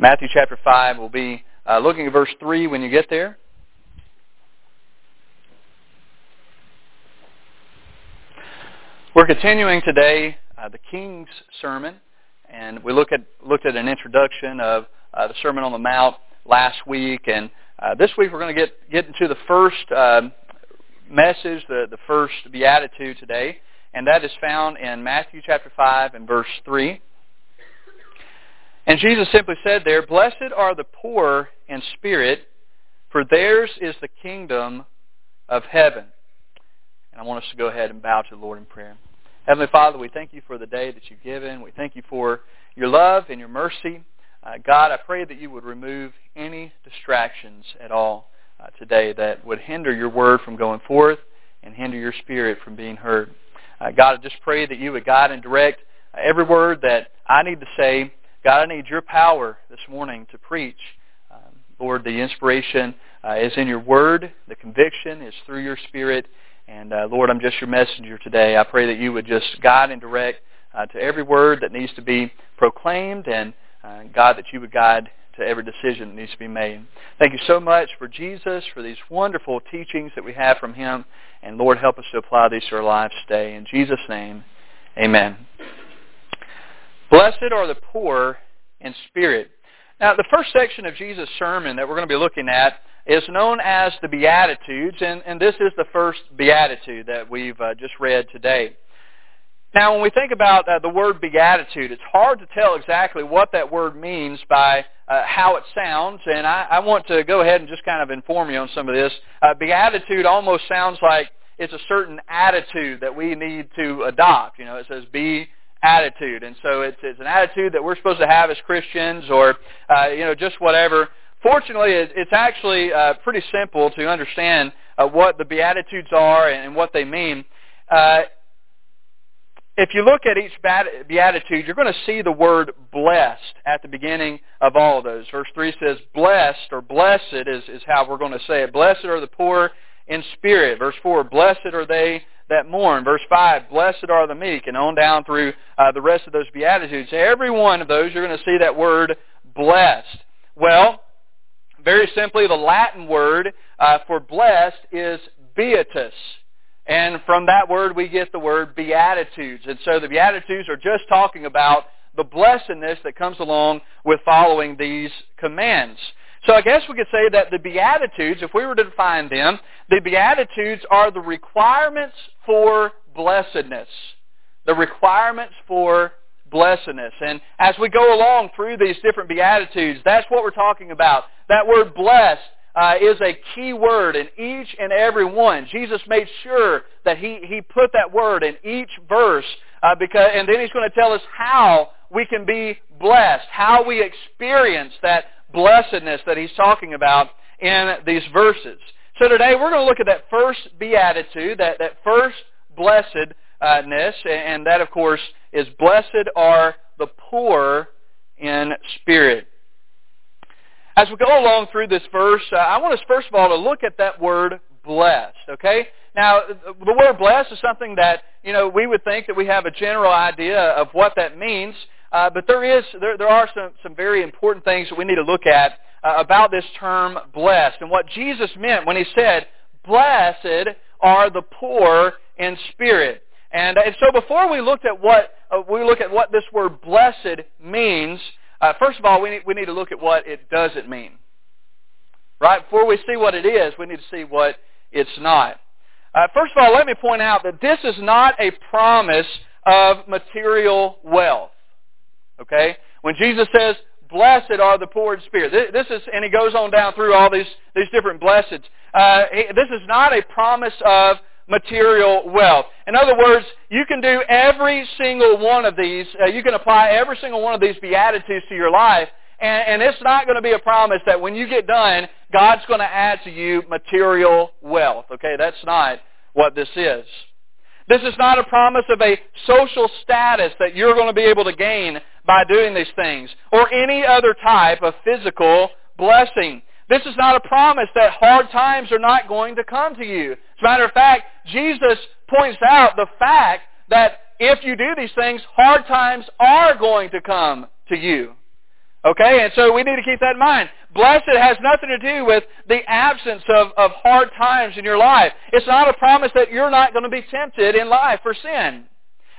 Matthew chapter 5. We'll be uh, looking at verse 3 when you get there. We're continuing today uh, the King's Sermon, and we look at, looked at an introduction of uh, the Sermon on the Mount last week, and uh, this week we're going to get, get into the first um, message, the, the first beatitude today, and that is found in Matthew chapter 5 and verse 3. And Jesus simply said there, Blessed are the poor in spirit, for theirs is the kingdom of heaven. And I want us to go ahead and bow to the Lord in prayer. Heavenly Father, we thank you for the day that you've given. We thank you for your love and your mercy. Uh, God, I pray that you would remove any distractions at all uh, today that would hinder your word from going forth and hinder your spirit from being heard. Uh, God, I just pray that you would guide and direct uh, every word that I need to say God, I need your power this morning to preach. Um, Lord, the inspiration uh, is in your word. The conviction is through your spirit. And uh, Lord, I'm just your messenger today. I pray that you would just guide and direct uh, to every word that needs to be proclaimed and uh, God, that you would guide to every decision that needs to be made. Thank you so much for Jesus, for these wonderful teachings that we have from him. And Lord, help us to apply these to our lives today. In Jesus' name, amen. Blessed are the poor in spirit. Now, the first section of Jesus' sermon that we're going to be looking at is known as the Beatitudes, and, and this is the first Beatitude that we've uh, just read today. Now, when we think about uh, the word beatitude, it's hard to tell exactly what that word means by uh, how it sounds, and I, I, want to go ahead and just kind of inform you on some of this. Uh, beatitude almost sounds like it's a certain attitude that we need to adopt. You know, it says be attitude. And so it's, it's an attitude that we're supposed to have as Christians or, uh, you know, just whatever. Fortunately, it's actually uh, pretty simple to understand uh, what the Beatitudes are and what they mean. Uh, if you look at each beatitude, you're going to see the word blessed at the beginning of all of those. Verse 3 says, blessed or blessed is, is how we're going to say it. Blessed are the poor in spirit. Verse 4, blessed are they that mourn. Verse 5, blessed are the meek, and on down through uh, the rest of those Beatitudes. Every one of those, you're going to see that word blessed. Well, very simply, the Latin word uh, for blessed is beatus. And from that word, we get the word beatitudes. And so the beatitudes are just talking about the blessedness that comes along with following these commands. So I guess we could say that the Beatitudes, if we were to define them, the Beatitudes are the requirements for blessedness. The requirements for blessedness. And as we go along through these different Beatitudes, that's what we're talking about. That word blessed uh, is a key word in each and every one. Jesus made sure that he, he put that word in each verse, uh, because, and then he's going to tell us how we can be blessed, how we experience that blessedness that he's talking about in these verses. So today we're going to look at that first beatitude, that, that first blessedness, and that of course is blessed are the poor in spirit. As we go along through this verse, uh, I want us first of all to look at that word blessed, okay? Now, the word blessed is something that, you know, we would think that we have a general idea of what that means. Uh, but there is there, there are some, some very important things that we need to look at uh, about this term blessed and what Jesus meant when he said, "Blessed are the poor in spirit." And, and so before we looked at what uh, we look at what this word blessed means, uh, first of all we need, we need to look at what it doesn't mean. Right before we see what it is, we need to see what it's not. Uh, first of all, let me point out that this is not a promise of material wealth. Okay? When Jesus says, blessed are the poor in spirit. This is, and he goes on down through all these, these different blessings. Uh, this is not a promise of material wealth. In other words, you can do every single one of these, uh, you can apply every single one of these Beatitudes to your life, and, and it's not going to be a promise that when you get done, God's going to add to you material wealth. Okay, that's not what this is. This is not a promise of a social status that you're going to be able to gain by doing these things or any other type of physical blessing. This is not a promise that hard times are not going to come to you. As a matter of fact, Jesus points out the fact that if you do these things, hard times are going to come to you. Okay, and so we need to keep that in mind. Blessed has nothing to do with the absence of, of hard times in your life. It's not a promise that you're not going to be tempted in life for sin.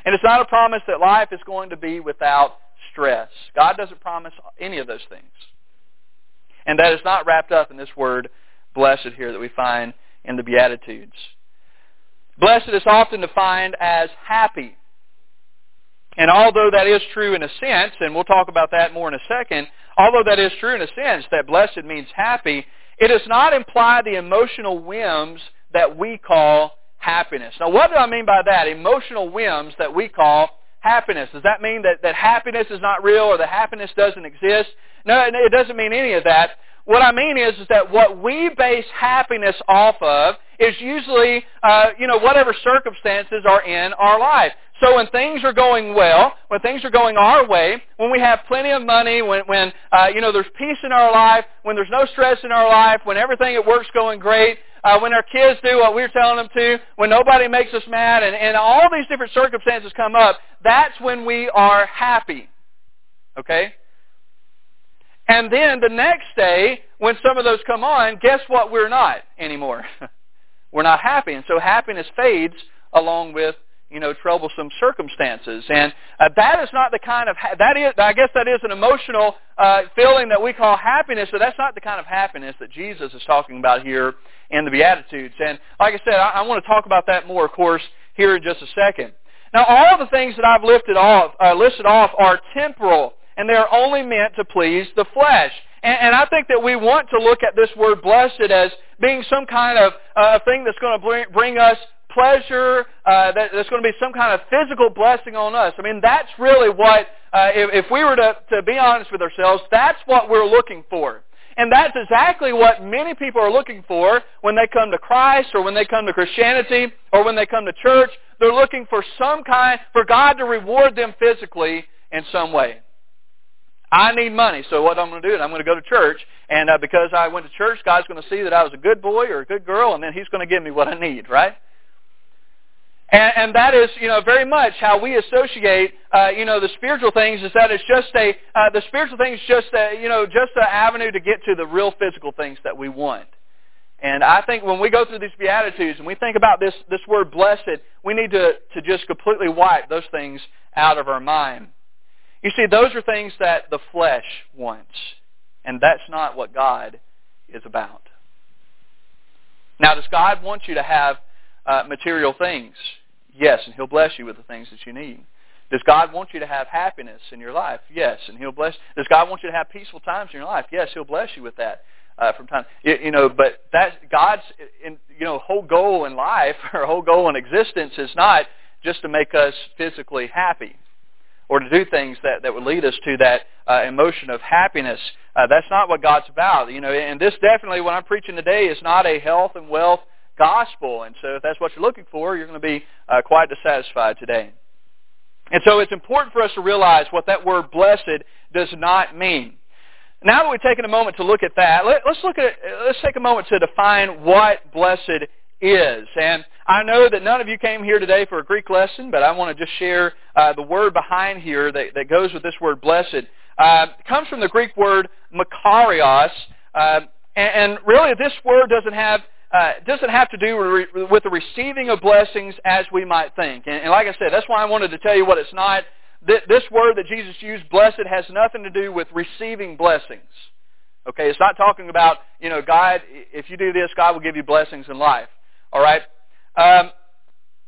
And it's not a promise that life is going to be without stress. God doesn't promise any of those things. And that is not wrapped up in this word blessed here that we find in the Beatitudes. Blessed is often defined as happy. And although that is true in a sense, and we'll talk about that more in a second, although that is true in a sense that blessed means happy, it does not imply the emotional whims that we call happiness. Now what do I mean by that? Emotional whims that we call happiness. Does that mean that, that happiness is not real or that happiness doesn't exist? No, it doesn't mean any of that. What I mean is, is that what we base happiness off of is usually, uh, you know, whatever circumstances are in our life. So when things are going well, when things are going our way, when we have plenty of money, when, when uh, you know, there's peace in our life, when there's no stress in our life, when everything at work's going great, uh, when our kids do what we're telling them to, when nobody makes us mad, and, and all these different circumstances come up, that's when we are happy. Okay? And then the next day, when some of those come on, guess what we're not anymore? we're not happy. And so happiness fades along with you know troublesome circumstances and uh, that is not the kind of ha- that is i guess that is an emotional uh, feeling that we call happiness but that's not the kind of happiness that jesus is talking about here in the beatitudes and like i said i, I want to talk about that more of course here in just a second now all the things that i've lifted off uh, listed off are temporal and they are only meant to please the flesh and, and I think that we want to look at this word blessed as being some kind of uh, thing that's going to bring, bring us pleasure, uh, that, that's going to be some kind of physical blessing on us. I mean, that's really what, uh, if, if we were to, to be honest with ourselves, that's what we're looking for. And that's exactly what many people are looking for when they come to Christ or when they come to Christianity or when they come to church. They're looking for some kind, for God to reward them physically in some way. I need money, so what I'm going to do is I'm going to go to church, and uh, because I went to church, God's going to see that I was a good boy or a good girl, and then He's going to give me what I need, right? And, and that is, you know, very much how we associate, uh, you know, the spiritual things is that it's just a, uh, the spiritual things just a, you know, just an avenue to get to the real physical things that we want. And I think when we go through these Beatitudes and we think about this, this word blessed, we need to, to just completely wipe those things out of our mind. You see, those are things that the flesh wants. And that's not what God is about. Now, does God want you to have uh, material things? Yes, and he'll bless you with the things that you need. Does God want you to have happiness in your life? Yes, and he'll bless. Does God want you to have peaceful times in your life? Yes, he'll bless you with that uh, from time. You, you know, but that's God's in, you know whole goal in life or whole goal in existence is not just to make us physically happy or to do things that, that would lead us to that uh, emotion of happiness. Uh, that's not what God's about. You know, and this definitely, what I'm preaching today, is not a health and wealth gospel. And so if that's what you're looking for, you're going to be uh, quite dissatisfied today. And so it's important for us to realize what that word blessed does not mean. Now that we've taken a moment to look at that, let, us look at let's take a moment to define what blessed is. And I know that none of you came here today for a Greek lesson, but I want to just share uh, the word behind here that, that goes with this word blessed. Uh, comes from the Greek word makarios, uh, and, and really this word doesn't have uh, doesn't have to do with the receiving of blessings as we might think. And, and like I said, that's why I wanted to tell you what it's not. Th- this word that Jesus used, blessed, has nothing to do with receiving blessings. Okay, it's not talking about, you know, God, if you do this, God will give you blessings in life. All right? Um,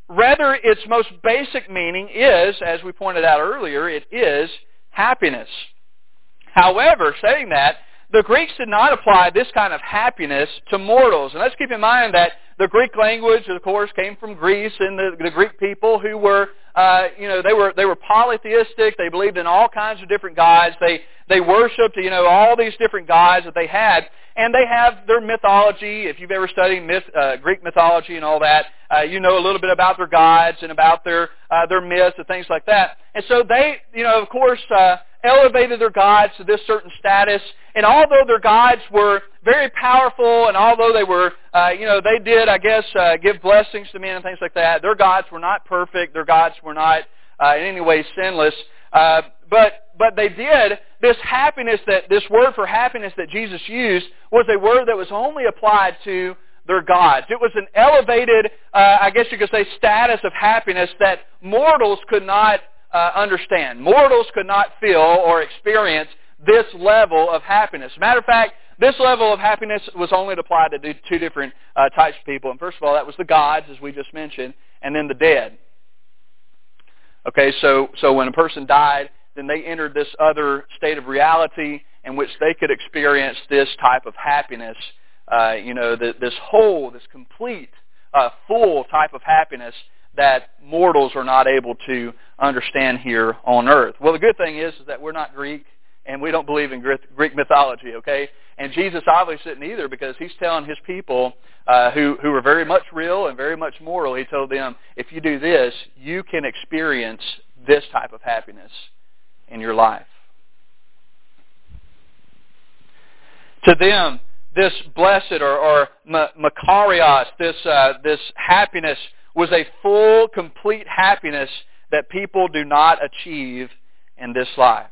rather, its most basic meaning is, as we pointed out earlier, it is happiness. However, saying that, the Greeks did not apply this kind of happiness to mortals. And let's keep in mind that the Greek language, of course, came from Greece and the, the Greek people who were, uh, you know, they were they were polytheistic. They believed in all kinds of different gods. They they worshipped, you know, all these different gods that they had, and they have their mythology. If you've ever studied myth, uh, Greek mythology and all that, uh, you know a little bit about their gods and about their uh, their myths and things like that. And so they, you know, of course. Uh, elevated their gods to this certain status. And although their gods were very powerful, and although they were, uh, you know, they did, I guess, uh, give blessings to men and things like that, their gods were not perfect. Their gods were not uh, in any way sinless. Uh, but but they did, this happiness that, this word for happiness that Jesus used was a word that was only applied to their gods. It was an elevated, uh, I guess you could say, status of happiness that mortals could not uh, understand. Mortals could not feel or experience this level of happiness. Matter of fact, this level of happiness was only applied to two different uh, types of people. And first of all, that was the gods, as we just mentioned, and then the dead. Okay, so, so when a person died, then they entered this other state of reality in which they could experience this type of happiness, uh, you know, the, this whole, this complete, uh, full type of happiness that mortals are not able to understand here on earth. Well, the good thing is, is that we're not Greek and we don't believe in Greek mythology, okay? And Jesus obviously didn't either because he's telling his people uh, who, who are very much real and very much moral, he told them, if you do this, you can experience this type of happiness in your life. To them, this blessed or, or makarios, this, uh, this happiness was a full, complete happiness that people do not achieve in this life.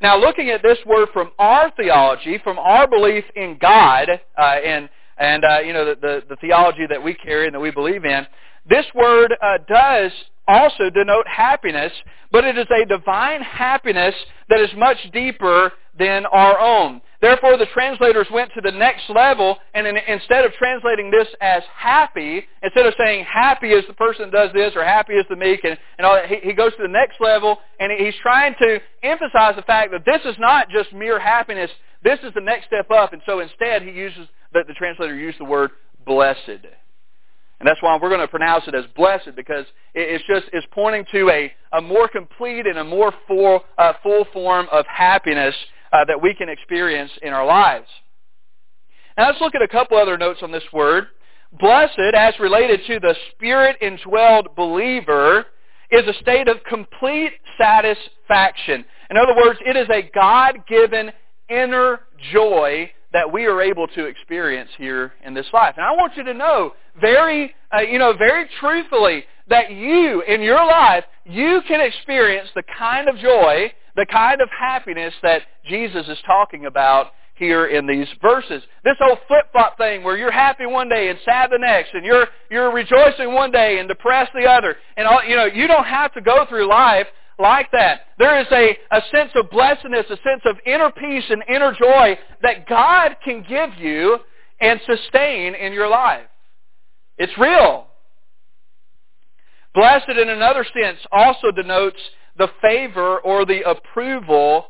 Now, looking at this word from our theology, from our belief in God, uh, and and uh, you know the, the, the theology that we carry and that we believe in, this word uh, does also denote happiness, but it is a divine happiness that is much deeper than our own. Therefore, the translators went to the next level, and in, instead of translating this as happy, instead of saying happy is the person that does this or happy is the meek, and, and all that, he, he goes to the next level, and he's trying to emphasize the fact that this is not just mere happiness. This is the next step up, and so instead he uses, the, the translator used the word blessed. And that's why we're going to pronounce it as blessed because it's just it's pointing to a, a more complete and a more full, uh, full form of happiness uh, that we can experience in our lives. Now let's look at a couple other notes on this word. Blessed, as related to the Spirit-indwelled believer, is a state of complete satisfaction. In other words, it is a God-given inner joy that we are able to experience here in this life. And I want you to know very, uh, you know, very truthfully that you, in your life, you can experience the kind of joy, the kind of happiness that Jesus is talking about here in these verses. This whole flip-flop thing where you're happy one day and sad the next, and you're, you're rejoicing one day and depressed the other. And, all, you know, you don't have to go through life like that. There is a, a sense of blessedness, a sense of inner peace and inner joy that God can give you and sustain in your life. It's real. Blessed in another sense also denotes the favor or the approval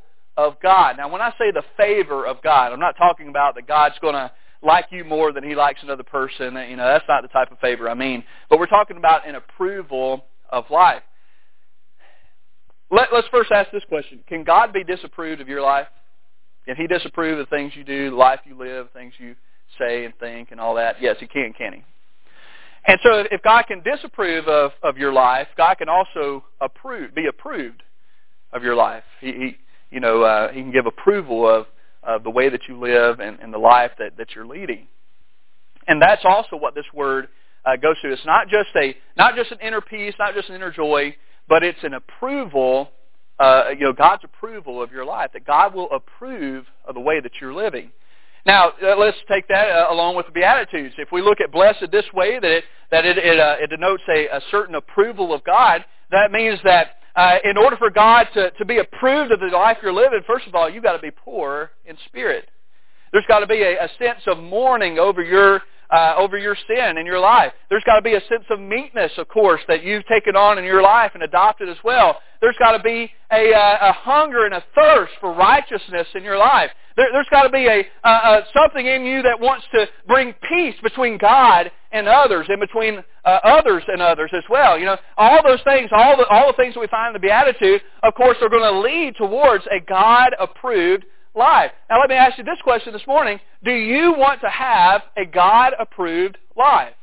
of God. Now when I say the favor of God, I'm not talking about that God's going to like you more than he likes another person. You know, that's not the type of favor I mean. But we're talking about an approval of life. Let, us first ask this question. Can God be disapproved of your life? Can he disapprove of the things you do, the life you live, things you say and think and all that? Yes, he can, can he? And so if God can disapprove of, of your life, God can also approve, be approved of your life. He, he you know, uh, he can give approval of, of the way that you live and, and the life that, that you're leading. And that's also what this word uh, goes to. It's not just a, not just an inner peace, not just an inner joy, but it's an approval, uh, you know, God's approval of your life, that God will approve of the way that you're living. Now, uh, let's take that uh, along with the Beatitudes. If we look at blessed this way, that it, that it, it, uh, it denotes a, a, certain approval of God, that means that uh, in order for God to, to be approved of the life you're living, first of all, you've got to be poor in spirit. There's got to be a, a sense of mourning over your uh, over your sin in your life. There's got to be a sense of meekness, of course, that you've taken on in your life and adopted as well. There's got to be a, uh, a hunger and a thirst for righteousness in your life. There, has got to be a, uh, something in you that wants to bring peace between God and others, and between uh, others and others as well. You know, all those things, all the all the things that we find in the Beatitude, of course, are going to lead towards a God-approved life. Now let me ask you this question this morning. Do you want to have a God-approved life?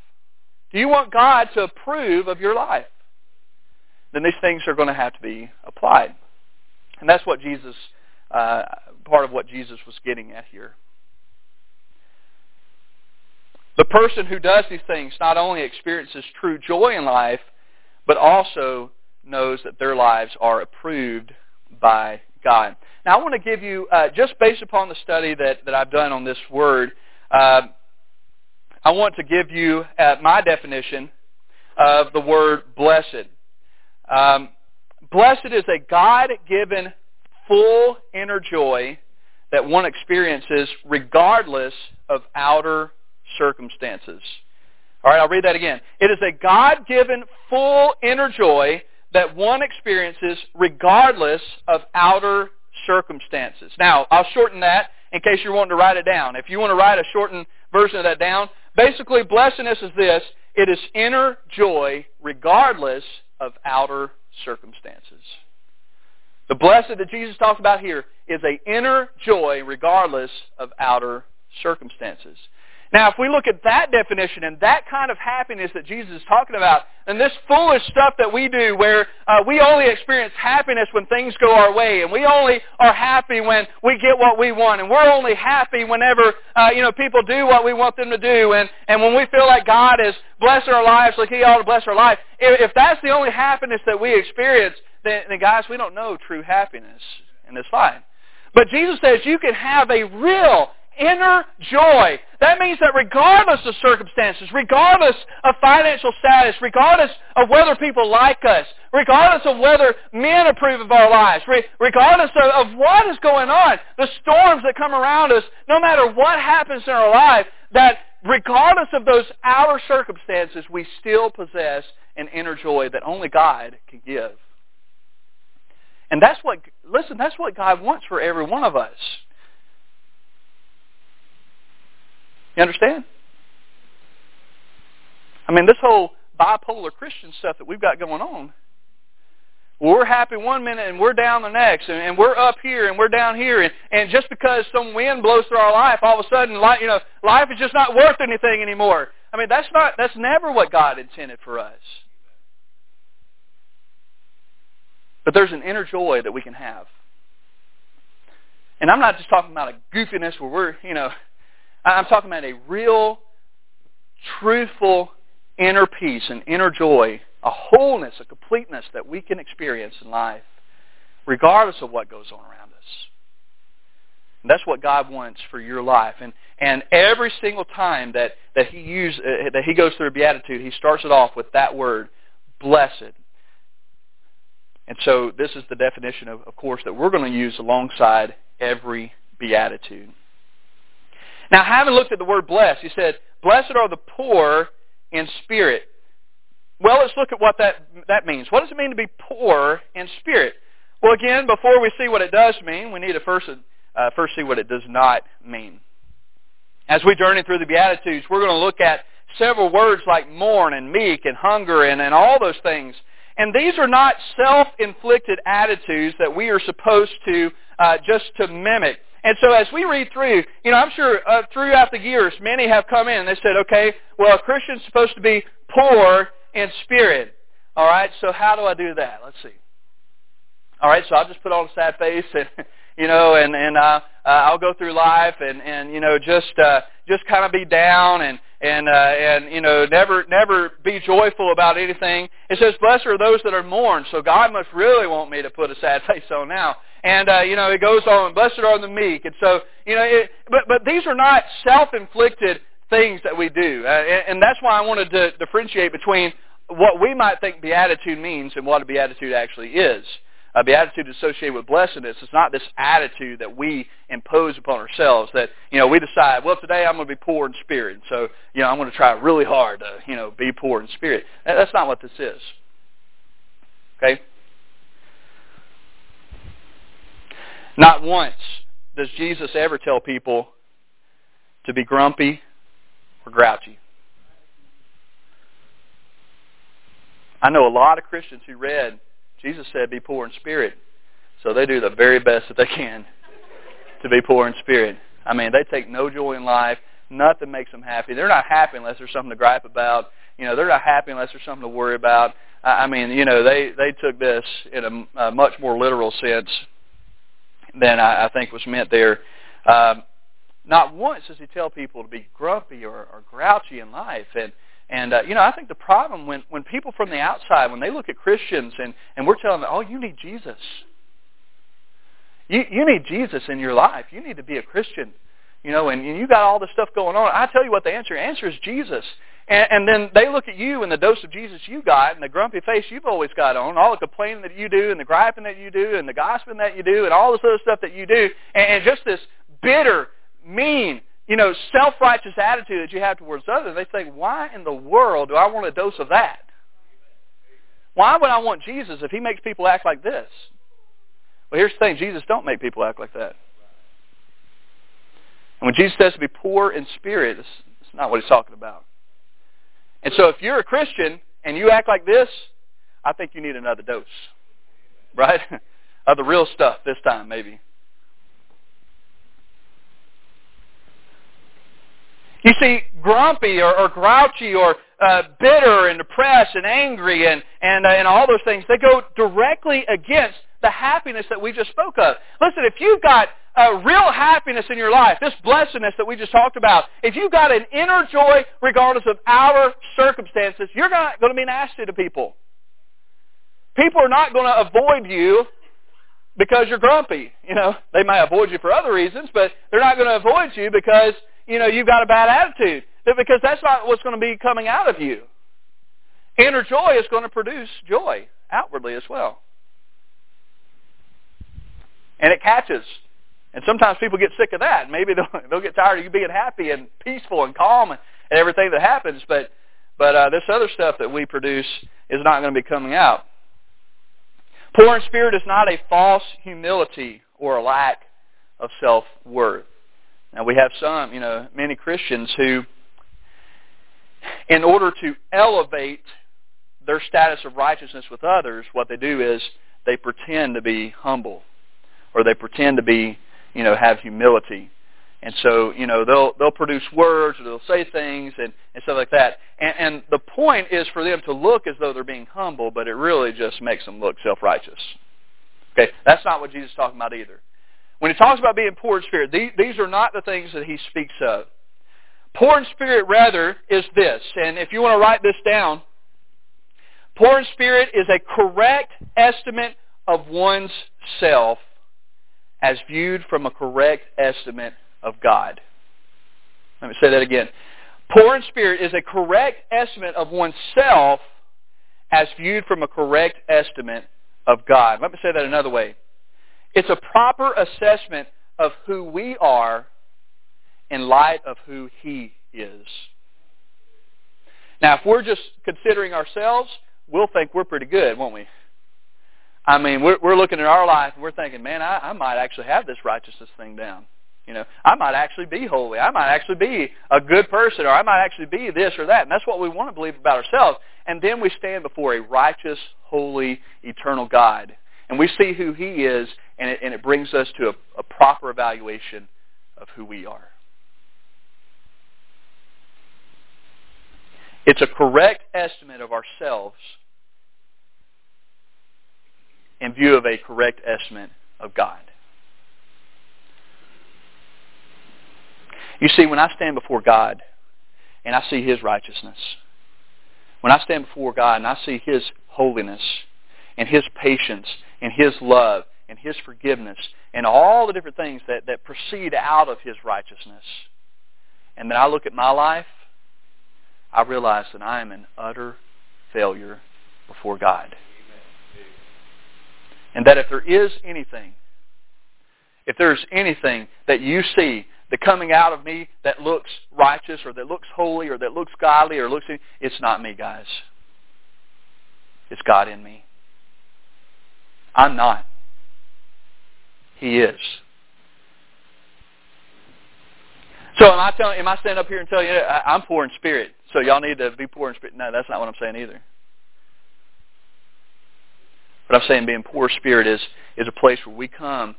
Do you want God to approve of your life? Then these things are going to have to be applied. And that's what Jesus, uh, part of what Jesus was getting at here. The person who does these things not only experiences true joy in life, but also knows that their lives are approved by God. Now I want to give you, uh, just based upon the study that, that I've done on this word, uh, I want to give you uh, my definition of the word blessed. Um, blessed is a God-given full inner joy that one experiences regardless of outer circumstances. All right, I'll read that again. It is a God-given full inner joy that one experiences regardless of outer circumstances. Now, I'll shorten that in case you're wanting to write it down. If you want to write a shortened version of that down, basically blessedness is this. It is inner joy regardless of outer circumstances. The blessed that Jesus talks about here is a inner joy regardless of outer circumstances. Now, if we look at that definition and that kind of happiness that Jesus is talking about, and this foolish stuff that we do where uh, we only experience happiness when things go our way, and we only are happy when we get what we want, and we're only happy whenever uh, you know people do what we want them to do, and, and when we feel like God is blessing our lives like He ought to bless our life, if, if that's the only happiness that we experience, then, then guys, we don't know true happiness in this life. But Jesus says you can have a real inner joy. That means that regardless of circumstances, regardless of financial status, regardless of whether people like us, regardless of whether men approve of our lives, regardless of, of what is going on, the storms that come around us, no matter what happens in our life, that regardless of those outer circumstances, we still possess an inner joy that only God can give. And that's what, listen, that's what God wants for every one of us. You understand? I mean, this whole bipolar Christian stuff that we've got going on. we're happy one minute and we're down the next, and, and we're up here and we're down here, and, and just because some wind blows through our life, all of a sudden, life, you know, life is just not worth anything anymore. I mean, that's not that's never what God intended for us. But there's an inner joy that we can have. And I'm not just talking about a goofiness where we're, you know, I'm talking about a real, truthful inner peace and inner joy, a wholeness, a completeness that we can experience in life, regardless of what goes on around us. And that's what God wants for your life. And and every single time that that he use uh, that he goes through a beatitude, he starts it off with that word, blessed. And so this is the definition, of, of course, that we're going to use alongside every beatitude. Now, having looked at the word blessed, he said, blessed are the poor in spirit. Well, let's look at what that, that means. What does it mean to be poor in spirit? Well, again, before we see what it does mean, we need to first, uh, first see what it does not mean. As we journey through the Beatitudes, we're going to look at several words like mourn and meek and hunger and, and all those things and these are not self-inflicted attitudes that we are supposed to uh, just to mimic. And so as we read through, you know, I'm sure uh, throughout the years, many have come in and they said, okay, well, a Christian's supposed to be poor in spirit. All right, so how do I do that? Let's see. All right, so I'll just put on a sad face and, you know, and, and uh, uh, I'll go through life and, and you know, just, uh, just kind of be down and, and uh, and you know never never be joyful about anything. It says, "Blessed are those that are mourned." So God must really want me to put a sad face on now. And uh, you know it goes on, "Blessed are the meek." And so you know, it, but but these are not self-inflicted things that we do, uh, and, and that's why I wanted to differentiate between what we might think beatitude means and what a beatitude actually is uh, beatitude associated with blessedness. It's not this attitude that we impose upon ourselves that, you know, we decide, well, today I'm going to be poor in spirit. So, you know, I'm going to try really hard to, you know, be poor in spirit. That's not what this is. Okay? Not once does Jesus ever tell people to be grumpy or grouchy. I know a lot of Christians who read Jesus said, be poor in spirit. So they do the very best that they can to be poor in spirit. I mean, they take no joy in life. Nothing makes them happy. They're not happy unless there's something to gripe about. You know, they're not happy unless there's something to worry about. I mean, you know, they they took this in a, a much more literal sense than I, I think was meant there. Um, not once does he tell people to be grumpy or, or grouchy in life, and and uh, you know, I think the problem when when people from the outside, when they look at Christians and and we're telling them, "Oh, you need Jesus," You, you need Jesus in your life. You need to be a Christian. You know, and, and you got all this stuff going on. I tell you what the answer. Answer is Jesus. And, and then they look at you and the dose of Jesus you got and the grumpy face you've always got on, all the complaining that you do and the griping that you do and the gossiping that you do and all this other stuff that you do, and, and just this bitter, mean, you know, self-righteous attitude that you have towards others. They think, why in the world do I want a dose of that? Why would I want Jesus if he makes people act like this? Well, here's the thing. Jesus don't make people act like that. And when Jesus says to be poor in spirit, it's, it's not what he's talking about. And so if you're a Christian and you act like this, I think you need another dose. Right? of the real stuff this time, maybe. You see, grumpy or, or grouchy or uh, bitter and depressed and angry and, and, uh, and all those things, they go directly against the happiness that we just spoke of. Listen, if you've got a real happiness in your life, this blessedness that we just talked about, if you've got an inner joy regardless of our circumstances, you're not going to be nasty to people. People are not going to avoid you because you're grumpy. You know, they might avoid you for other reasons, but they're not going to avoid you because, you know, you've got a bad attitude. Because that's not what's going to be coming out of you. Inner joy is going to produce joy outwardly as well. And it catches. And sometimes people get sick of that. Maybe they'll, they'll get tired of you being happy and peaceful and calm and, and everything that happens. But, but uh, this other stuff that we produce is not going to be coming out. Poor in spirit is not a false humility or a lack of self-worth. Now we have some, you know, many Christians who, in order to elevate their status of righteousness with others, what they do is they pretend to be humble or they pretend to be, you know, have humility. And so, you know, they'll they'll produce words or they'll say things and, and stuff like that. And, and the point is for them to look as though they're being humble, but it really just makes them look self-righteous. Okay, that's not what Jesus is talking about either. When he talks about being poor in spirit, these, these are not the things that he speaks of. Poor in spirit, rather, is this. And if you want to write this down, poor in spirit is a correct estimate of one's self as viewed from a correct estimate of God. Let me say that again. Poor in spirit is a correct estimate of oneself as viewed from a correct estimate of God. Let me say that another way. It's a proper assessment of who we are in light of who He is. Now, if we're just considering ourselves, we'll think we're pretty good, won't we? I mean, we're, we're looking at our life and we're thinking, man, I, I might actually have this righteousness thing down. You know, I might actually be holy. I might actually be a good person, or I might actually be this or that. And that's what we want to believe about ourselves. And then we stand before a righteous, holy, eternal God. And we see who he is, and it, and it brings us to a, a proper evaluation of who we are. It's a correct estimate of ourselves in view of a correct estimate of God. You see, when I stand before God and I see His righteousness, when I stand before God and I see His holiness and His patience and His love and His forgiveness and all the different things that, that proceed out of His righteousness, and then I look at my life, I realize that I am an utter failure before God. And that if there is anything, if there's anything that you see that coming out of me that looks righteous or that looks holy or that looks godly or looks, it's not me, guys. It's God in me. I'm not. He is. So am I telling? Am I standing up here and telling you I'm poor in spirit? So y'all need to be poor in spirit? No, that's not what I'm saying either. But I'm saying being poor spirit is is a place where we come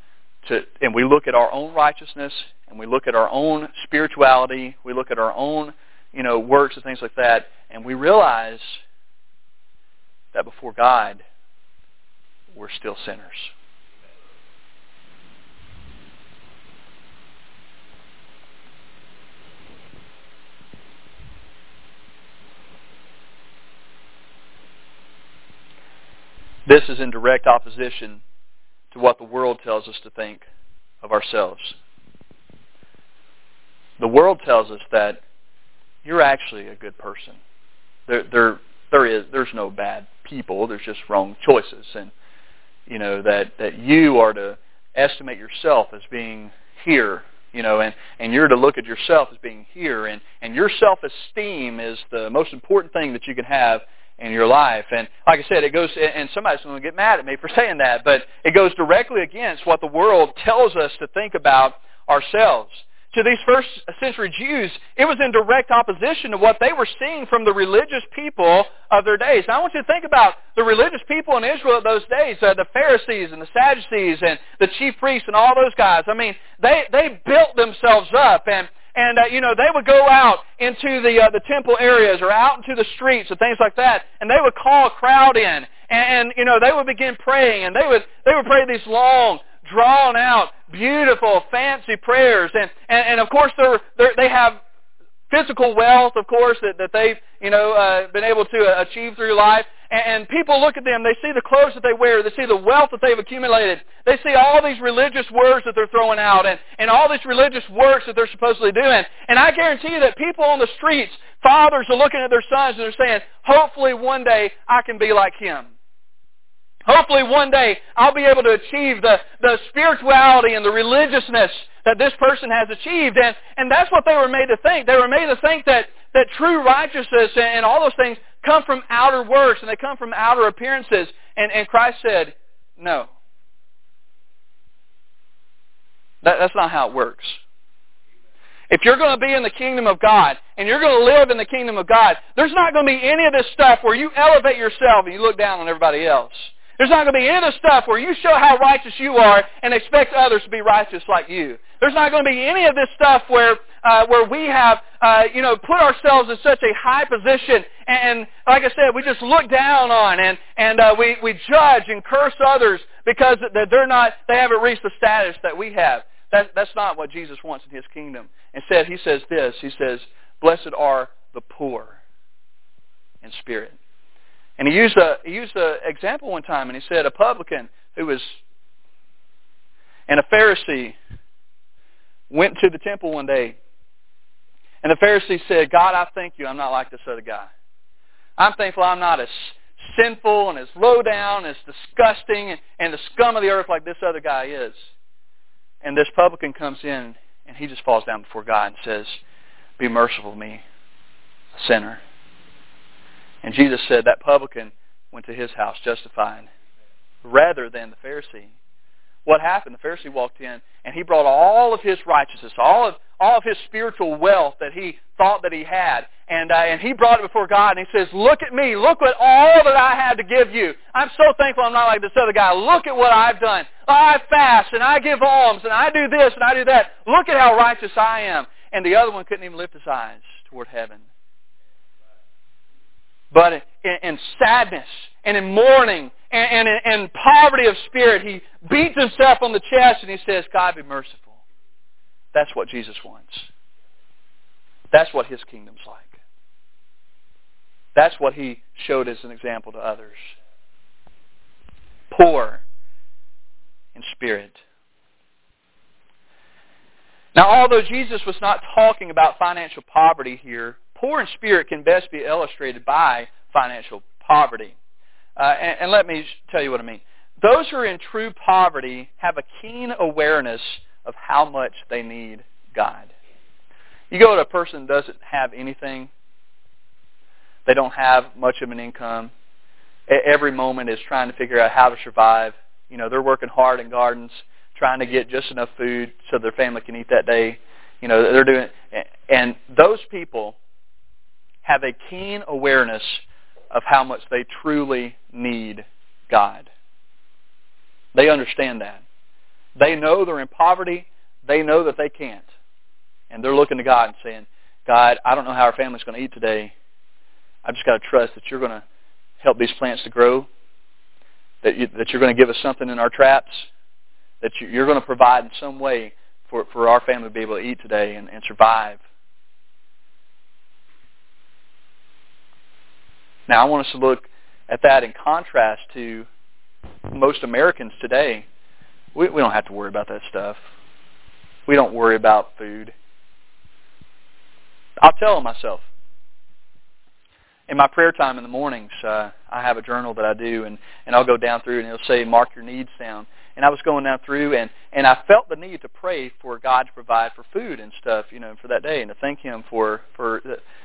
to and we look at our own righteousness and we look at our own spirituality, we look at our own, you know, works and things like that, and we realize that before God we're still sinners. This is in direct opposition to what the world tells us to think of ourselves. The world tells us that you're actually a good person. There, there, there is, there's no bad people. There's just wrong choices, and you know that that you are to estimate yourself as being here you know, and, and you're to look at yourself as being here, and, and your self-esteem is the most important thing that you can have in your life. And like I said, it goes, and somebody's going to get mad at me for saying that, but it goes directly against what the world tells us to think about ourselves to these first century Jews, it was in direct opposition to what they were seeing from the religious people of their days. Now I want you to think about the religious people in Israel of those days, uh, the Pharisees and the Sadducees and the chief priests and all those guys. I mean, they, they built themselves up and and uh, you know they would go out into the uh, the temple areas or out into the streets and things like that, and they would call a crowd in, and, and you know they would begin praying, and they would they would pray these long drawn out, beautiful, fancy prayers. And, and, and of course, they're, they're, they have physical wealth, of course, that, that they've you know, uh, been able to uh, achieve through life. And, people look at them, they see the clothes that they wear, they see the wealth that they've accumulated. They see all these religious words that they're throwing out and, and all these religious works that they're supposedly doing. And I guarantee you that people on the streets, fathers are looking at their sons and they're saying, hopefully one day I can be like him. Hopefully one day I'll be able to achieve the, the spirituality and the religiousness that this person has achieved. And, and that's what they were made to think. They were made to think that, that true righteousness and, and all those things come from outer works and they come from outer appearances. And, and Christ said, no. That, that's not how it works. If you're going to be in the kingdom of God and you're going to live in the kingdom of God, there's not going to be any of this stuff where you elevate yourself and you look down on everybody else. There's not going to be any of this stuff where you show how righteous you are and expect others to be righteous like you. There's not going to be any of this stuff where uh, where we have uh, you know put ourselves in such a high position and, like I said, we just look down on and and uh, we we judge and curse others because they're not they haven't reached the status that we have. That, that's not what Jesus wants in His kingdom. Instead, He says this. He says, "Blessed are the poor in spirit." And he used a he used an example one time, and he said a publican who was and a Pharisee went to the temple one day, and the Pharisee said, "God, I thank you, I'm not like this other guy. I'm thankful I'm not as sinful and as low down, and as disgusting, and, and the scum of the earth like this other guy is." And this publican comes in, and he just falls down before God and says, "Be merciful to me, a sinner." And Jesus said that publican went to his house justified rather than the Pharisee. What happened? The Pharisee walked in and he brought all of his righteousness, all of all of his spiritual wealth that he thought that he had, and uh, and he brought it before God and he says, "Look at me! Look at all that I had to give you. I'm so thankful I'm not like this other guy. Look at what I've done. I fast and I give alms and I do this and I do that. Look at how righteous I am." And the other one couldn't even lift his eyes toward heaven but in, in sadness and in mourning and, and poverty of spirit, he beats himself on the chest and he says, God be merciful. That's what Jesus wants. That's what his kingdom's like. That's what he showed as an example to others. Poor in spirit. Now, although Jesus was not talking about financial poverty here, poor in spirit can best be illustrated by financial poverty. Uh, and, and let me tell you what I mean. Those who are in true poverty have a keen awareness of how much they need God. You go to a person that doesn't have anything, they don't have much of an income. Every moment is trying to figure out how to survive. You know, they're working hard in gardens, trying to get just enough food so their family can eat that day. You know, they're doing, and those people have a keen awareness of how much they truly need God. They understand that. They know they're in poverty. They know that they can't. And they're looking to God and saying, God, I don't know how our family's going to eat today. I've just got to trust that you're going to help these plants to grow, that, you, that you're going to give us something in our traps, that you, you're going to provide in some way for, for our family to be able to eat today and, and survive. Now, I want us to look at that in contrast to most Americans today We, we don't have to worry about that stuff. We don't worry about food. I'll tell myself. In my prayer time in the mornings, uh, I have a journal that I do, and, and I'll go down through, and it'll say, mark your needs down. And I was going down through, and, and I felt the need to pray for God to provide for food and stuff, you know, for that day, and to thank Him for, for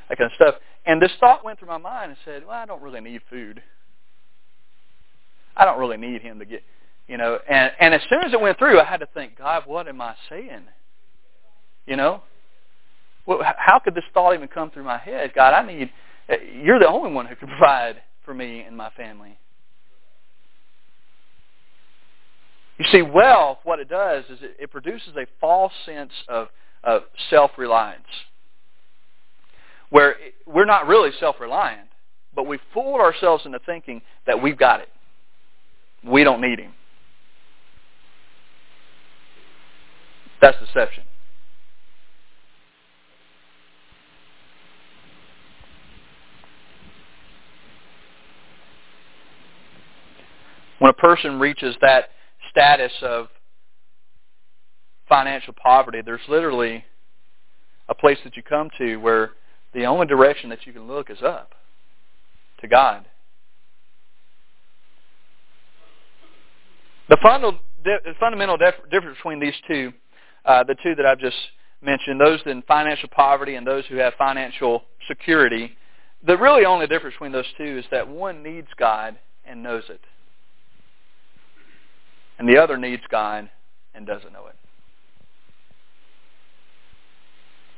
that kind of stuff. And this thought went through my mind and said, well, I don't really need food. I don't really need Him to get, you know. And, and as soon as it went through, I had to think, God, what am I saying? You know? Well, how could this thought even come through my head? God, I need, uh, you're the only one who can provide for me and my family. You see, wealth, what it does is it, it produces a false sense of, of self-reliance, where we're not really self-reliant, but we fooled ourselves into thinking that we've got it. We don't need him. That's deception. When a person reaches that status of financial poverty, there's literally a place that you come to where the only direction that you can look is up to God. The fundamental difference between these two, uh, the two that I've just mentioned, those in financial poverty and those who have financial security, the really only difference between those two is that one needs God and knows it and the other needs God and doesn't know it.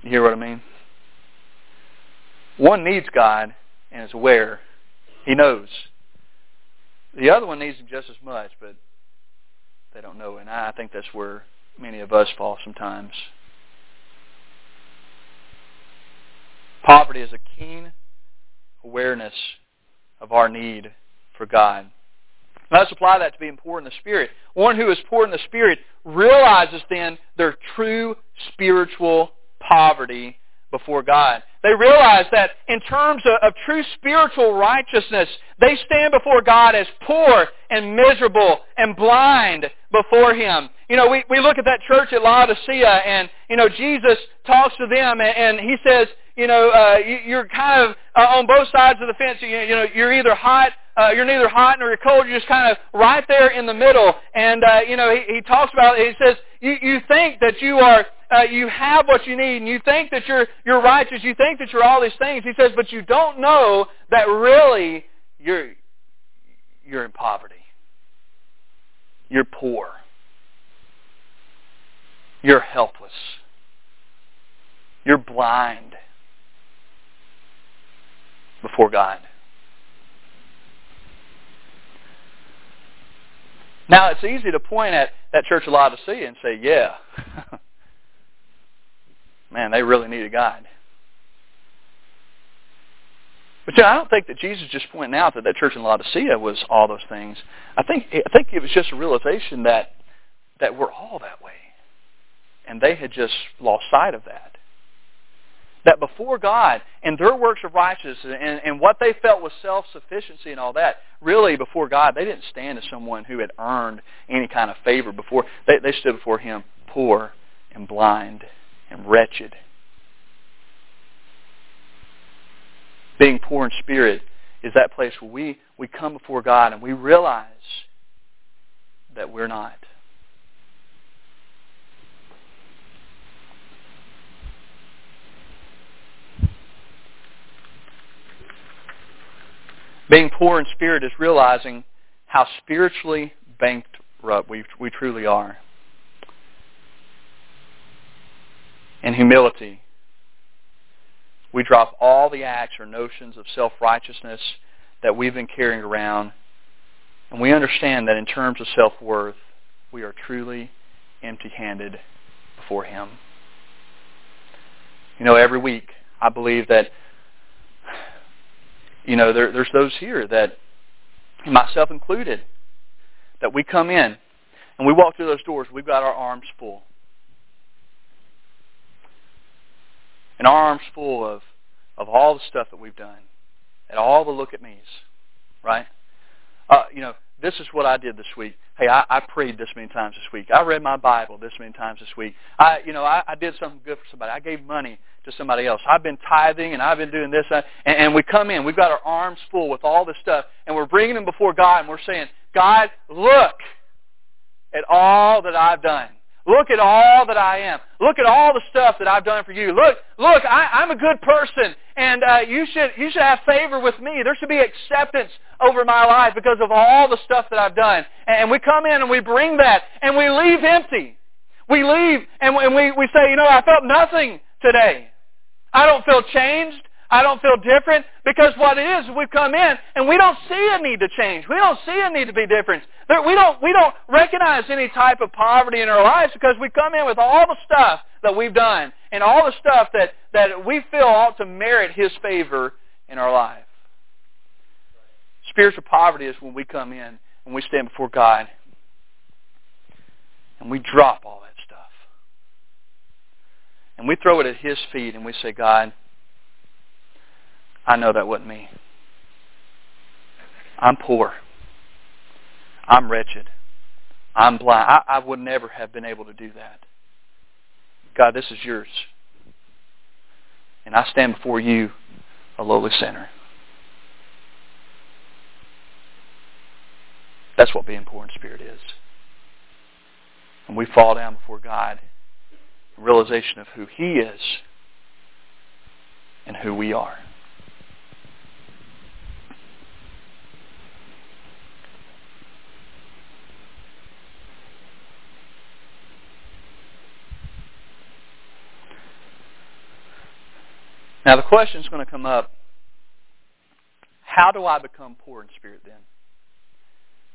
You hear what I mean? One needs God and is aware. He knows. The other one needs him just as much, but they don't know. And I think that's where many of us fall sometimes. Poverty is a keen awareness of our need for God. Let's apply that to being poor in the Spirit. One who is poor in the Spirit realizes then their true spiritual poverty before God. They realize that in terms of, of, true spiritual righteousness, they stand before God as poor and miserable and blind before Him. You know, we, we look at that church at Laodicea and, you know, Jesus talks to them and, and He says, you know, uh, you, you're kind of uh, on both sides of the fence. You, you know, you're either hot uh, you're neither hot nor you're cold. You're just kind of right there in the middle. And uh, you know, he, he talks about. He says, you, you think that you are, uh, you have what you need, and you think that you're you're righteous. You think that you're all these things. He says, but you don't know that really you're you're in poverty. You're poor. You're helpless. You're blind before God. Now, it's easy to point at that church of Laodicea and say, yeah, man, they really needed God. But you know, I don't think that Jesus just pointing out that that church in Laodicea was all those things. I think I think it was just a realization that that we're all that way, and they had just lost sight of that that before God and their works of righteousness and, and what they felt was self-sufficiency and all that, really before God, they didn't stand as someone who had earned any kind of favor before. They, they stood before Him poor and blind and wretched. Being poor in spirit is that place where we, we come before God and we realize that we're not. Being poor in spirit is realizing how spiritually bankrupt we, we truly are. In humility, we drop all the acts or notions of self-righteousness that we've been carrying around, and we understand that in terms of self-worth, we are truly empty-handed before Him. You know, every week, I believe that you know, there, there's those here that, myself included, that we come in and we walk through those doors, we've got our arms full. And our arms full of, of all the stuff that we've done and all the look at me's, right? Uh, you know, this is what I did this week. Hey, I, I prayed this many times this week. I read my Bible this many times this week. I, you know, I, I did something good for somebody. I gave money to somebody else. I've been tithing and I've been doing this. And, and we come in, we've got our arms full with all this stuff, and we're bringing them before God, and we're saying, God, look at all that I've done. Look at all that I am. Look at all the stuff that I've done for you. Look, look, I, I'm a good person, and uh, you should you should have favor with me. There should be acceptance over my life because of all the stuff that I've done. And we come in and we bring that, and we leave empty. We leave and we we say, you know, I felt nothing today. I don't feel changed. I don't feel different because what it is, we've come in and we don't see a need to change. We don't see a need to be different. We don't, we don't recognize any type of poverty in our lives because we come in with all the stuff that we've done and all the stuff that, that we feel ought to merit His favor in our life. Spiritual poverty is when we come in and we stand before God and we drop all that stuff. And we throw it at His feet and we say, God, I know that wasn't me. I'm poor. I'm wretched. I'm blind. I, I would never have been able to do that. God, this is yours. And I stand before you, a lowly sinner. That's what being poor in spirit is. And we fall down before God, realization of who He is and who we are. Now the question is going to come up, how do I become poor in spirit then?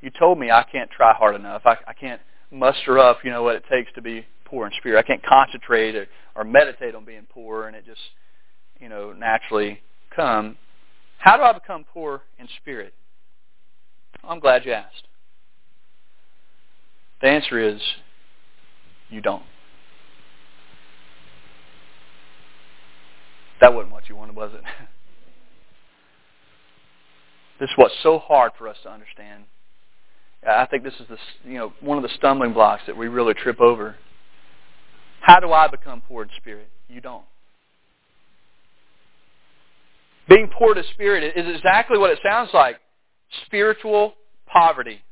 You told me I can't try hard enough. I, I can't muster up, you know, what it takes to be poor in spirit. I can't concentrate or, or meditate on being poor and it just, you know, naturally come. How do I become poor in spirit? I'm glad you asked. The answer is you don't. That wasn't what you wanted, was it? this is what's so hard for us to understand. I think this is the, you know, one of the stumbling blocks that we really trip over. How do I become poor in spirit? You don't. Being poor to spirit is exactly what it sounds like. Spiritual poverty.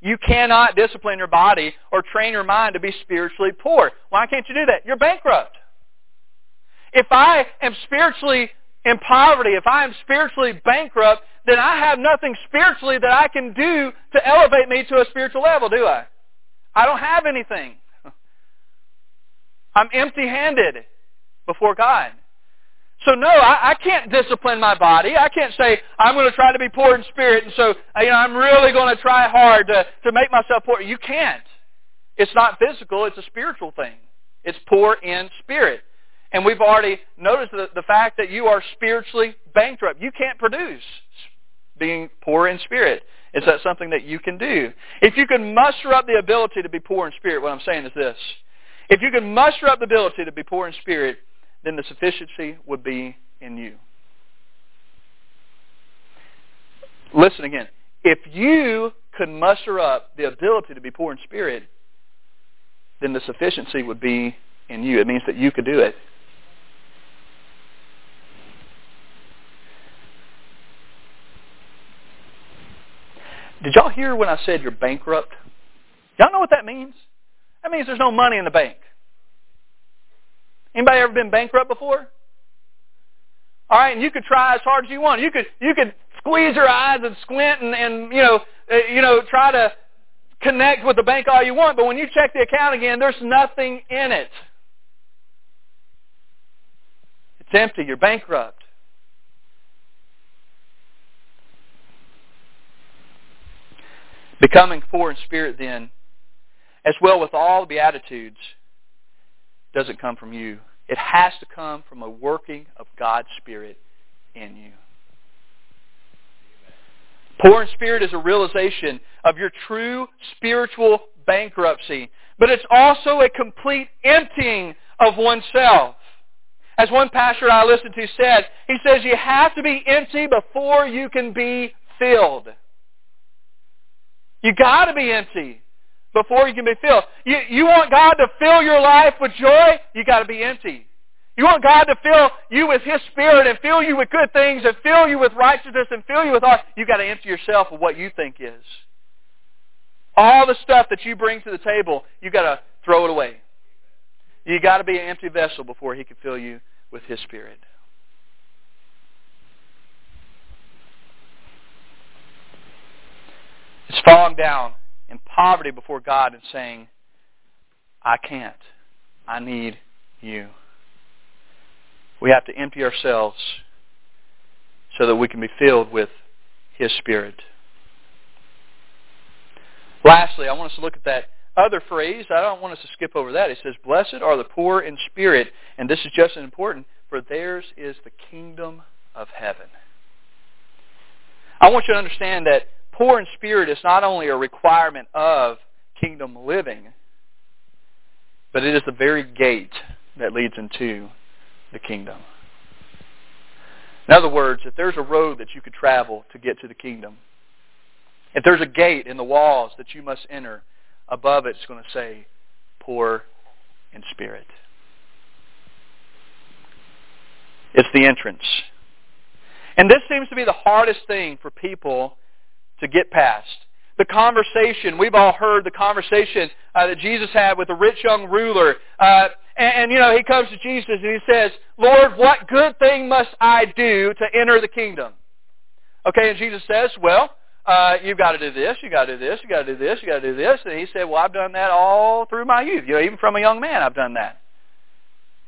You cannot discipline your body or train your mind to be spiritually poor. Why can't you do that? You're bankrupt. If I am spiritually in poverty, if I am spiritually bankrupt, then I have nothing spiritually that I can do to elevate me to a spiritual level, do I? I don't have anything. I'm empty-handed before God. So no, I, I can't discipline my body. I can't say I'm going to try to be poor in spirit, and so uh, you know I'm really going to try hard to to make myself poor. You can't. It's not physical. It's a spiritual thing. It's poor in spirit. And we've already noticed the, the fact that you are spiritually bankrupt. You can't produce being poor in spirit. Is that something that you can do? If you can muster up the ability to be poor in spirit, what I'm saying is this. If you can muster up the ability to be poor in spirit, then the sufficiency would be in you. Listen again. If you could muster up the ability to be poor in spirit, then the sufficiency would be in you. It means that you could do it. Did y'all hear when I said you're bankrupt? Y'all know what that means? That means there's no money in the bank. Anybody ever been bankrupt before? All right, and you could try as hard as you want. You could you could squeeze your eyes and squint and, and you know uh, you know try to connect with the bank all you want, but when you check the account again, there's nothing in it. It's empty. You're bankrupt. Becoming poor in spirit then, as well with all the Beatitudes, doesn't come from you. It has to come from a working of God's Spirit in you. Poor in spirit is a realization of your true spiritual bankruptcy, but it's also a complete emptying of oneself. As one pastor I listened to said, he says you have to be empty before you can be filled. You got to be empty before you can be filled. You, you want God to fill your life with joy? You got to be empty. You want God to fill you with His Spirit and fill you with good things and fill you with righteousness and fill you with all. You got to empty yourself of what you think is. All the stuff that you bring to the table, you got to throw it away. You got to be an empty vessel before He can fill you with His Spirit. It's falling down in poverty before God and saying, I can't. I need you. We have to empty ourselves so that we can be filled with His Spirit. Lastly, I want us to look at that other phrase. I don't want us to skip over that. It says, Blessed are the poor in spirit. And this is just as important, for theirs is the kingdom of heaven. I want you to understand that poor in spirit is not only a requirement of kingdom living, but it is the very gate that leads into the kingdom. In other words, if there's a road that you could travel to get to the kingdom, if there's a gate in the walls that you must enter, above it's going to say, poor in spirit. It's the entrance. And this seems to be the hardest thing for people to get past. The conversation, we've all heard the conversation uh, that Jesus had with the rich young ruler. Uh, and, and, you know, he comes to Jesus and he says, Lord, what good thing must I do to enter the kingdom? Okay, and Jesus says, well, uh, you've got to do this, you've got to do this, you've got to do this, you've got to do this. And he said, well, I've done that all through my youth. You know, even from a young man, I've done that.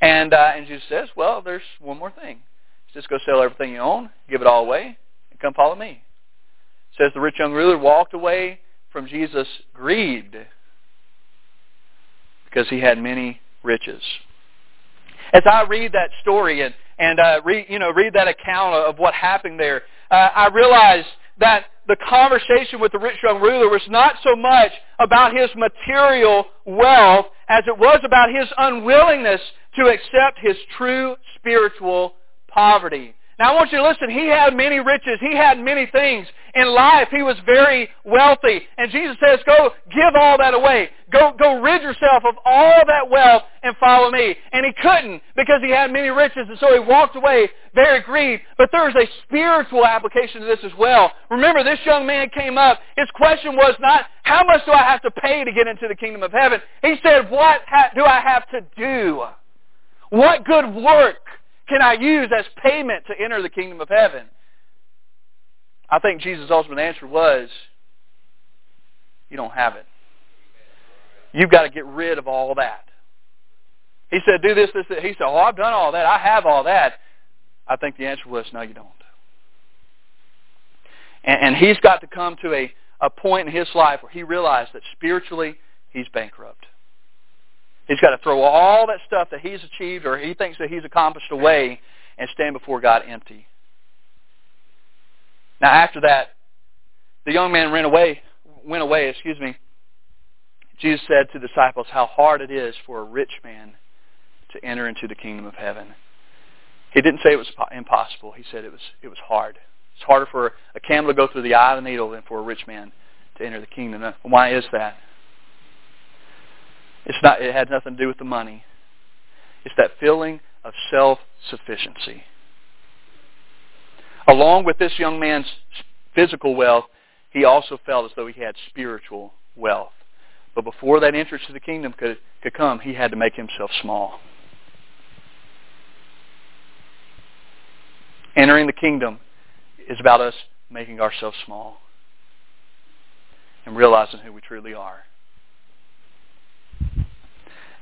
And, uh, and Jesus says, well, there's one more thing. Just go sell everything you own, give it all away, and come follow me. Says the rich young ruler walked away from Jesus grieved because he had many riches. As I read that story and and uh, read you know read that account of what happened there, uh, I realize that the conversation with the rich young ruler was not so much about his material wealth as it was about his unwillingness to accept his true spiritual poverty. Now I want you to listen. He had many riches. He had many things. In life, he was very wealthy. And Jesus says, go give all that away. Go, go rid yourself of all that wealth and follow me. And he couldn't because he had many riches. And so he walked away very grieved. But there's a spiritual application to this as well. Remember, this young man came up. His question was not, how much do I have to pay to get into the kingdom of heaven? He said, what ha- do I have to do? What good work can I use as payment to enter the kingdom of heaven? I think Jesus' ultimate answer was, you don't have it. You've got to get rid of all that. He said, do this, this, this. He said, oh, I've done all that. I have all that. I think the answer was, no, you don't. And, and he's got to come to a, a point in his life where he realized that spiritually he's bankrupt. He's got to throw all that stuff that he's achieved or he thinks that he's accomplished away and stand before God empty. Now after that, the young man ran away, went away, excuse me. Jesus said to the disciples how hard it is for a rich man to enter into the kingdom of heaven. He didn't say it was impossible. He said it was it was hard. It's harder for a camel to go through the eye of a needle than for a rich man to enter the kingdom. Why is that? It's not, it had nothing to do with the money. It's that feeling of self-sufficiency. Along with this young man's physical wealth, he also felt as though he had spiritual wealth. But before that entrance to the kingdom could, could come, he had to make himself small. Entering the kingdom is about us making ourselves small and realizing who we truly are.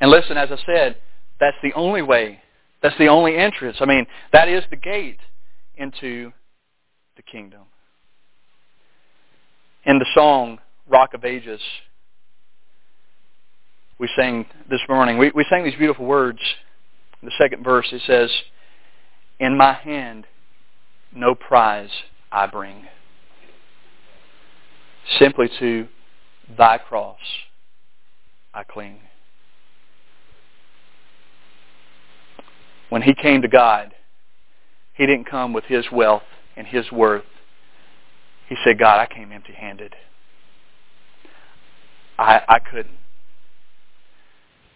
And listen, as I said, that's the only way. That's the only entrance. I mean, that is the gate into the kingdom. In the song, Rock of Ages, we sang this morning, we, we sang these beautiful words. In the second verse, it says, In my hand no prize I bring. Simply to thy cross I cling. When he came to God, he didn't come with his wealth and his worth. He said, God, I came empty-handed. I, I couldn't.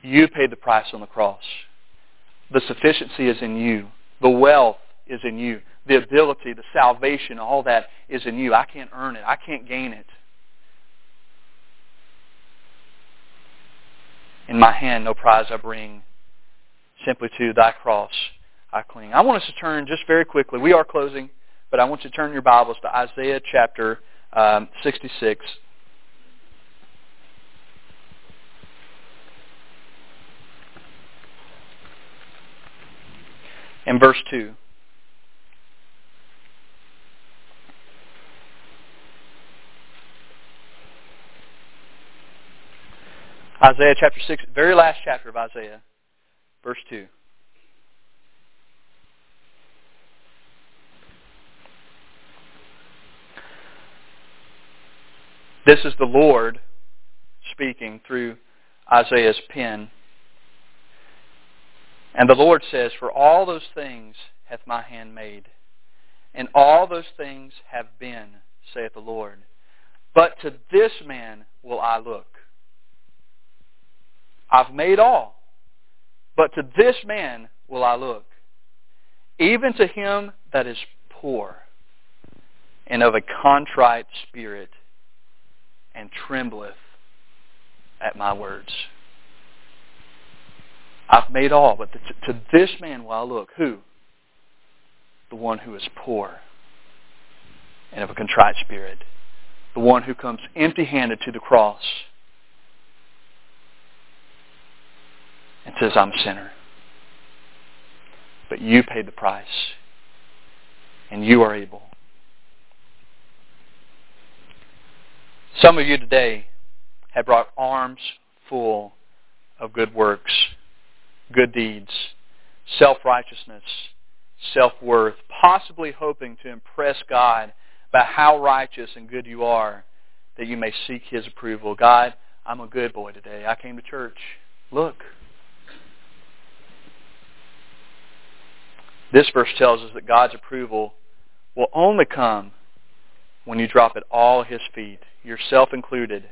You paid the price on the cross. The sufficiency is in you. The wealth is in you. The ability, the salvation, all that is in you. I can't earn it. I can't gain it. In my hand no prize I bring, simply to thy cross I cling. I want us to turn just very quickly. We are closing, but I want you to turn your Bibles to Isaiah chapter um, 66. And verse 2. Isaiah chapter 6, very last chapter of Isaiah, verse 2. This is the Lord speaking through Isaiah's pen. And the Lord says, For all those things hath my hand made, and all those things have been, saith the Lord. But to this man will I look I've made all. But to this man will I look, even to him that is poor and of a contrite spirit and trembleth at my words. I've made all, but to, this man will I look. Who? The one who is poor and of a contrite spirit. The one who comes empty-handed to the cross and says, I'm a sinner. But you paid the price, and you are able. Some of you today have brought arms full of good works, good deeds, self-righteousness, self-worth, possibly hoping to impress God by how righteous and good you are that you may seek His approval. God, I'm a good boy today. I came to church. Look, This verse tells us that God's approval will only come when you drop at all his feet, yourself included,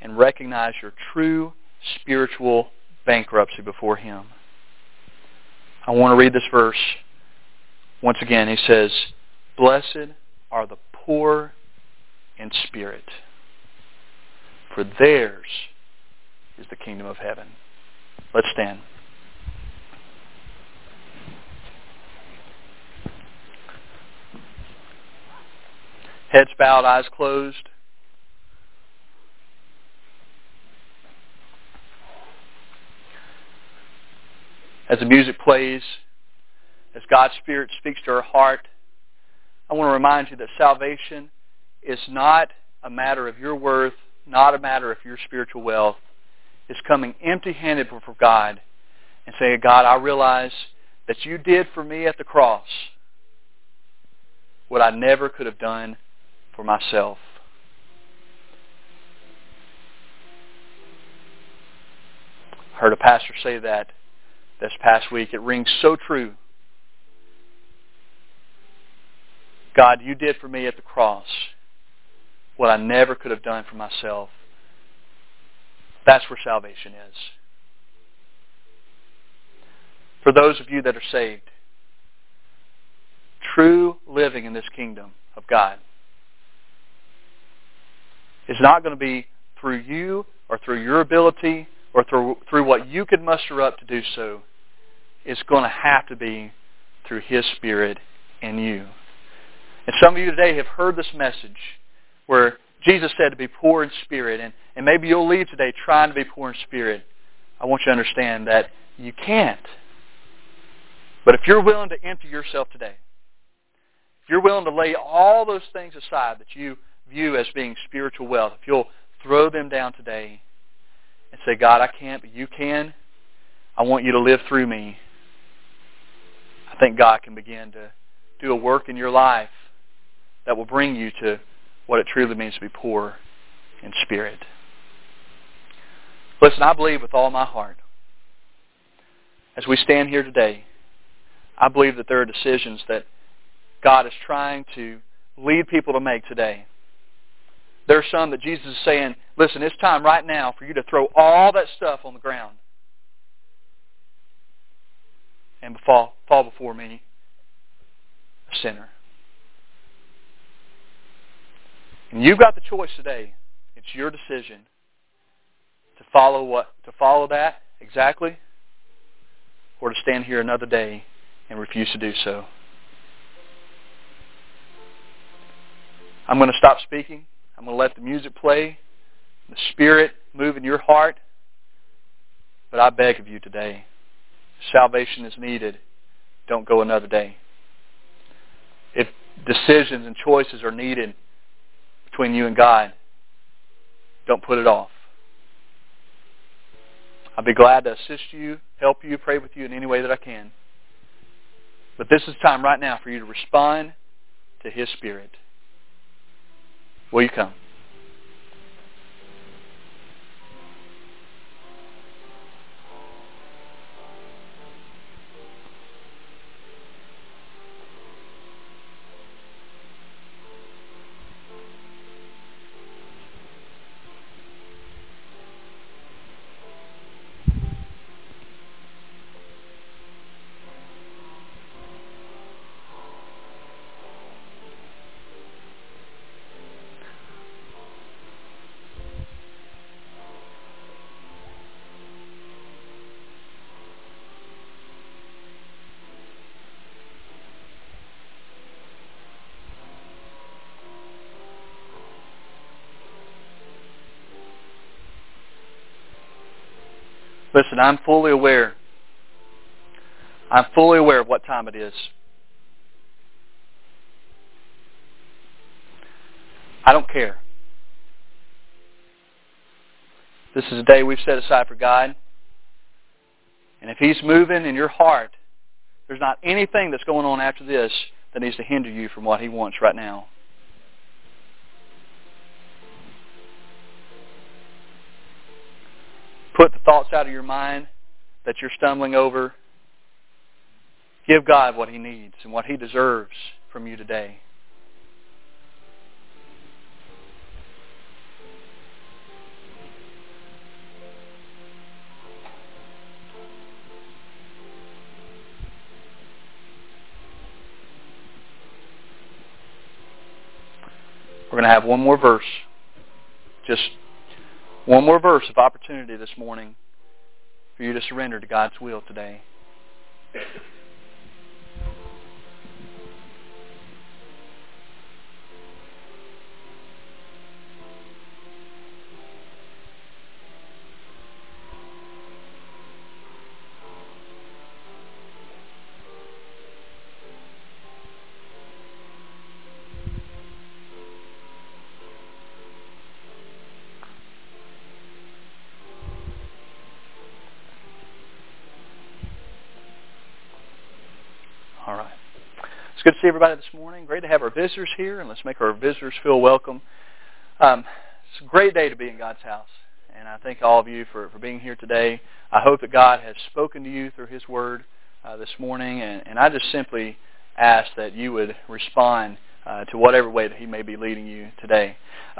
and recognize your true spiritual bankruptcy before him. I want to read this verse once again. He says, Blessed are the poor in spirit, for theirs is the kingdom of heaven. Let's stand. Heads bowed, eyes closed. As the music plays, as God's Spirit speaks to our heart, I want to remind you that salvation is not a matter of your worth, not a matter of your spiritual wealth. It's coming empty-handed before God and saying, God, I realize that you did for me at the cross what I never could have done for myself. I heard a pastor say that this past week. It rings so true. God, you did for me at the cross what I never could have done for myself. That's where salvation is. For those of you that are saved, true living in this kingdom of God is not going to be through you or through your ability or through, through what you could muster up to do so. It's going to have to be through His Spirit in you. And some of you today have heard this message where Jesus said to be poor in spirit, and, and maybe you'll leave today trying to be poor in spirit. I want you to understand that you can't. But if you're willing to empty yourself today, if you're willing to lay all those things aside that you view as being spiritual wealth, if you'll throw them down today and say, God, I can't, but you can, I want you to live through me. I think God can begin to do a work in your life that will bring you to what it truly means to be poor in spirit. Listen, I believe with all my heart, as we stand here today, I believe that there are decisions that God is trying to lead people to make today There are some that Jesus is saying, listen, it's time right now for you to throw all that stuff on the ground and fall, fall before me, a sinner. And you've got the choice today. It's your decision to follow what to follow that exactly or to stand here another day and refuse to do so. I'm going to stop speaking. I'm going to let the music play, the Spirit move in your heart. But I beg of you today, salvation is needed. Don't go another day. If decisions and choices are needed between you and God, don't put it off. I'll be glad to assist you, help you, pray with you in any way that I can. But this is time right now for you to respond to His Spirit. Will you come? Listen, I'm fully aware. I'm fully aware of what time it is. I don't care. This is a day we've set aside for God. And if He's moving in your heart, there's not anything that's going on after this that needs to hinder you from what He wants right now. Put the thoughts out of your mind that you're stumbling over. Give God what He needs and what He deserves from you today. We're going to have one more verse. Just one more verse of opportunity this morning for you to surrender to God's will today. Good to see everybody this morning. Great to have our visitors here, and let's make our visitors feel welcome. Um, it's a great day to be in God's house, and I thank all of you for, for being here today. I hope that God has spoken to you through His Word uh, this morning, and, and I just simply ask that you would respond uh, to whatever way that He may be leading you today.